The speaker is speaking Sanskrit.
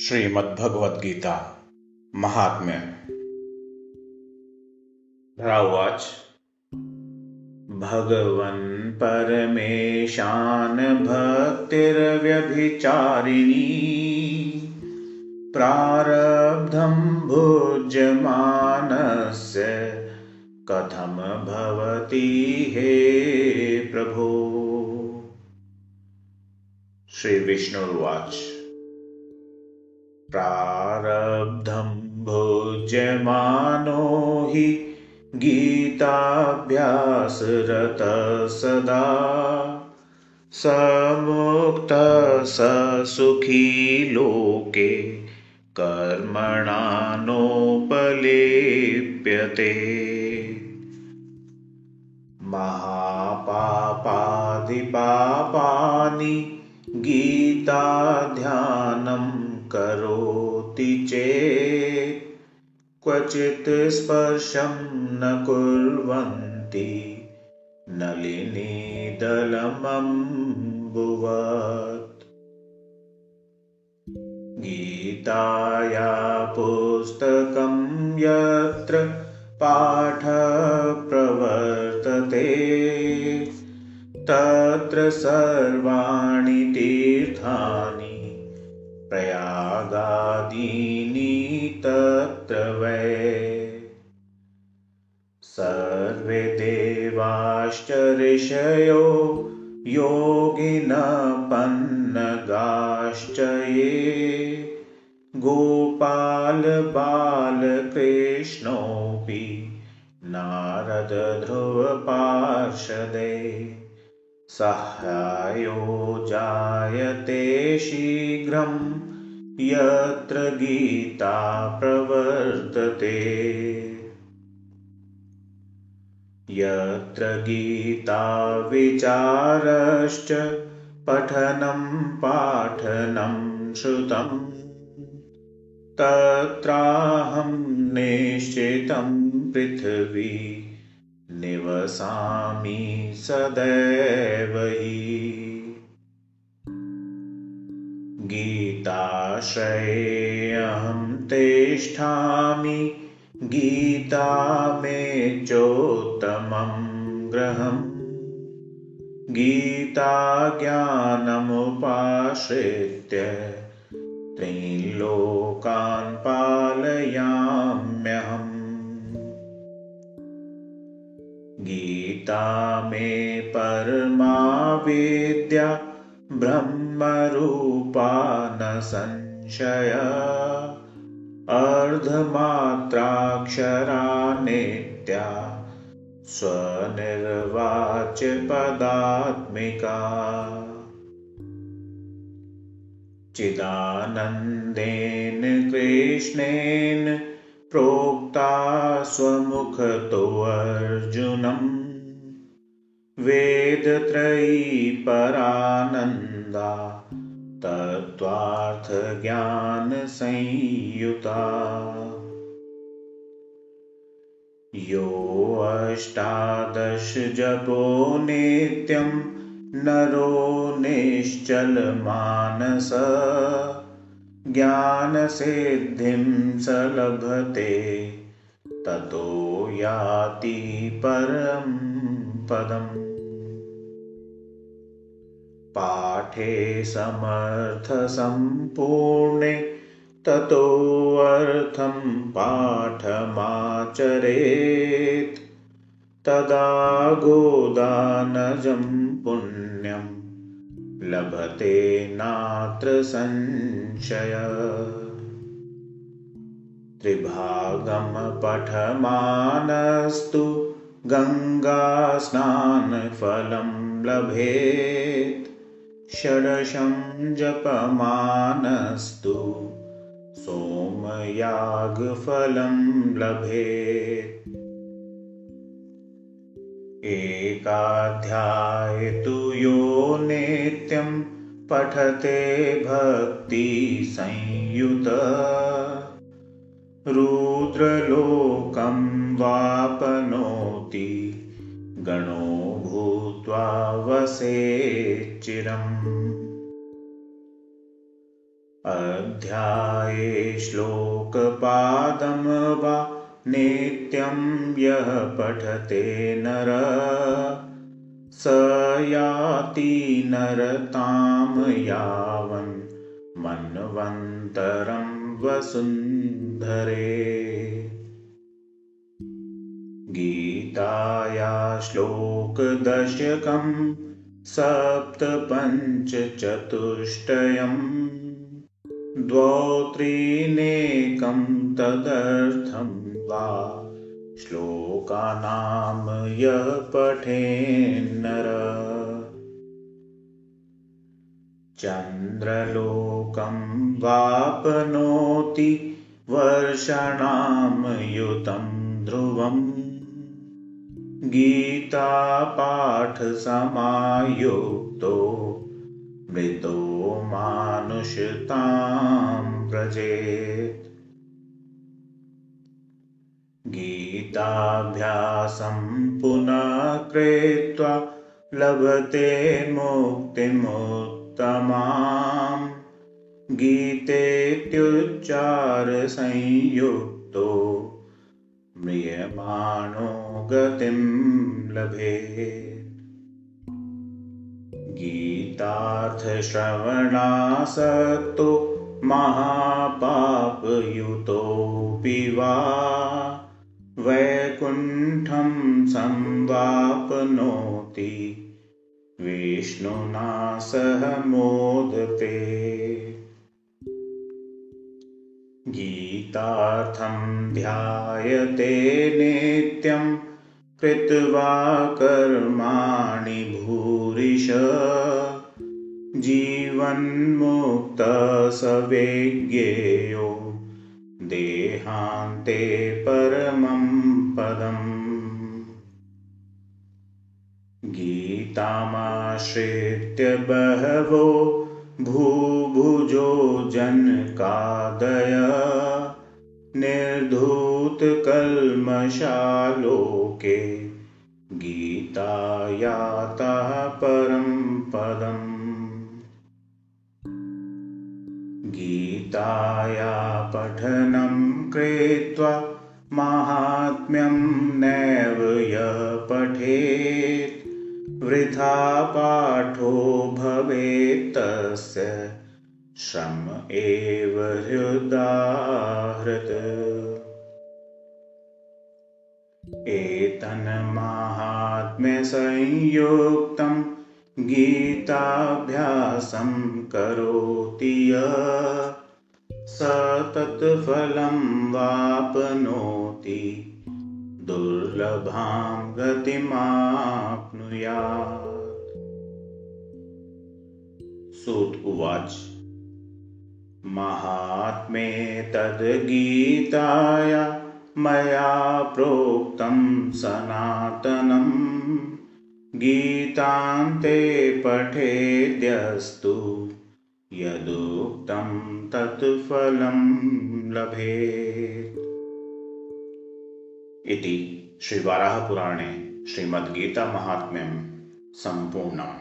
श्रीमद्भगवद्गीता महात्म्य। भरावाच भगवन् परमेशान् भक्तिर्व्यभिचारिणी। प्रारब्धं भुज्यमानस्य कथं भवति हे प्रभो? श्री श्रीविष्णुर्वाच। प्रारब्धं भोज्यमानो हि गीताभ्यासरत सदा। स मुक्तः स सुखी लोके कर्मणा नोपलिप्यते महापापादिपापानि गीताध्यानं करोति चेत् क्वचित् स्पर्शं न कुर्वन्ति नलिनीदलमम्बुवत् गीताया पुस्तकं यत्र प्रवर्तते तत्र सर्वाणि तीर्थानि प्रयागादीनि तत्र वै सर्वे देवाश्च ऋषयो योगिनपन्नगाश्च ये। गोपालबालकृष्णोऽपि नारदध्रुवपार्षदे सहायो जायते शीघ्रं यत्र गीता प्रवर्तते। यत्र गीताविचारश्च पठनं पाठनं श्रुतं तत्राहं निश्चितं पृथिवी निवसामि सदैव। हि गीताश्रयेऽहं तिष्ठामि गीता मे चोत्तमं ग्रहम्। गीताज्ञानमुपाश्रित्य त्रिलोकान् पालयाम्यहम् गीता मे परमाविद्या ब्रह्मरूपा न संशय अर्धमात्राक्षरा नित्या स्वनिर्वाच्यपदात्मिका। चिदानन्देन कृष्णेन प्रोक्ता स्वमुखतोऽर्जुनं वेदत्रयी परानन्दा तत्त्वार्थज्ञानसंयुता। अष्टादश जपो नित्यं नरो निश्चलमानस ज्ञानसिद्धिं स लभते। ततो याति परं पदम्। पाठे समर्थसम्पूर्णे ततोऽर्थं पाठमाचरेत्। तदा गोदानजं पुण्यम् लभते नात्र संशय। त्रिभागं पठमानस्तु गङ्गास्नानफलं लभेत्। षडशं जपमानस्तु सोमयागफलं लभेत् एकाध्यायतु यो नित्यं पठते भक्तिसंयुत रुद्रलोकं वापनोति गणो भूत्वा वसे चिरम्। अध्याये श्लोकपादं वा नित्यं यः पठते नर स याति नरतां यावन् मन्वन्तरं वसुन्धरे। गीताया श्लोकदशकं सप्तपञ्चचतुष्टयम् द्वौ त्रीनेकं तदर्थं वा श्लोकानां यः पठेन्नर चन्द्रलोकं वाप्नोति वर्षाणां युतं ध्रुवम् गीतापाठसमायुक्तो मृतो मानुषतां व्रजेत् गीताभ्यासं पुनः कृत्वा लभते मुक्तिमुत्तमाम्। गीतेत्युच्चारसंयुक्तो म्रियमाणो गतिं लभे गीतार्थश्रवणासक्तो महापापयुतोऽपि वा वैकुण्ठं संवाप्नोति। विष्णुना सह मोदते। गीतार्थं ध्यायते नित्यं कृत्वा कर्माणि भूरिश जीवन्मुक्तसवेज्ञेयो देहान्ते परमं पदम्। गीतामाश्रित्य बहवो भूभुजो जनकादय। निर्धूतकल्मषालोके गीतायातः परं पदम्। गीताया पठनं कृत्वा माहात्म्यं नैव यः पठेत्। वृथा पाठो भवेत्तस्य श्रम एव हृदाहृत्। एतन्माहात्म्यसंयुक्तं गीताभ्यासं करोति य स तत्फलं वाप्नोति। दुर्लभां गतिमाप्नुयात्। सूत उवाच। महात्मे तद्गीताय मया प्रोक्तं सनातनम् गीतान्ते पठेद्यस्तु यदुक्तं तत् फलं लभेत् इति श्रीवाराहपुराणे श्रीमद्गीतामाहात्म्यं सम्पूर्णम्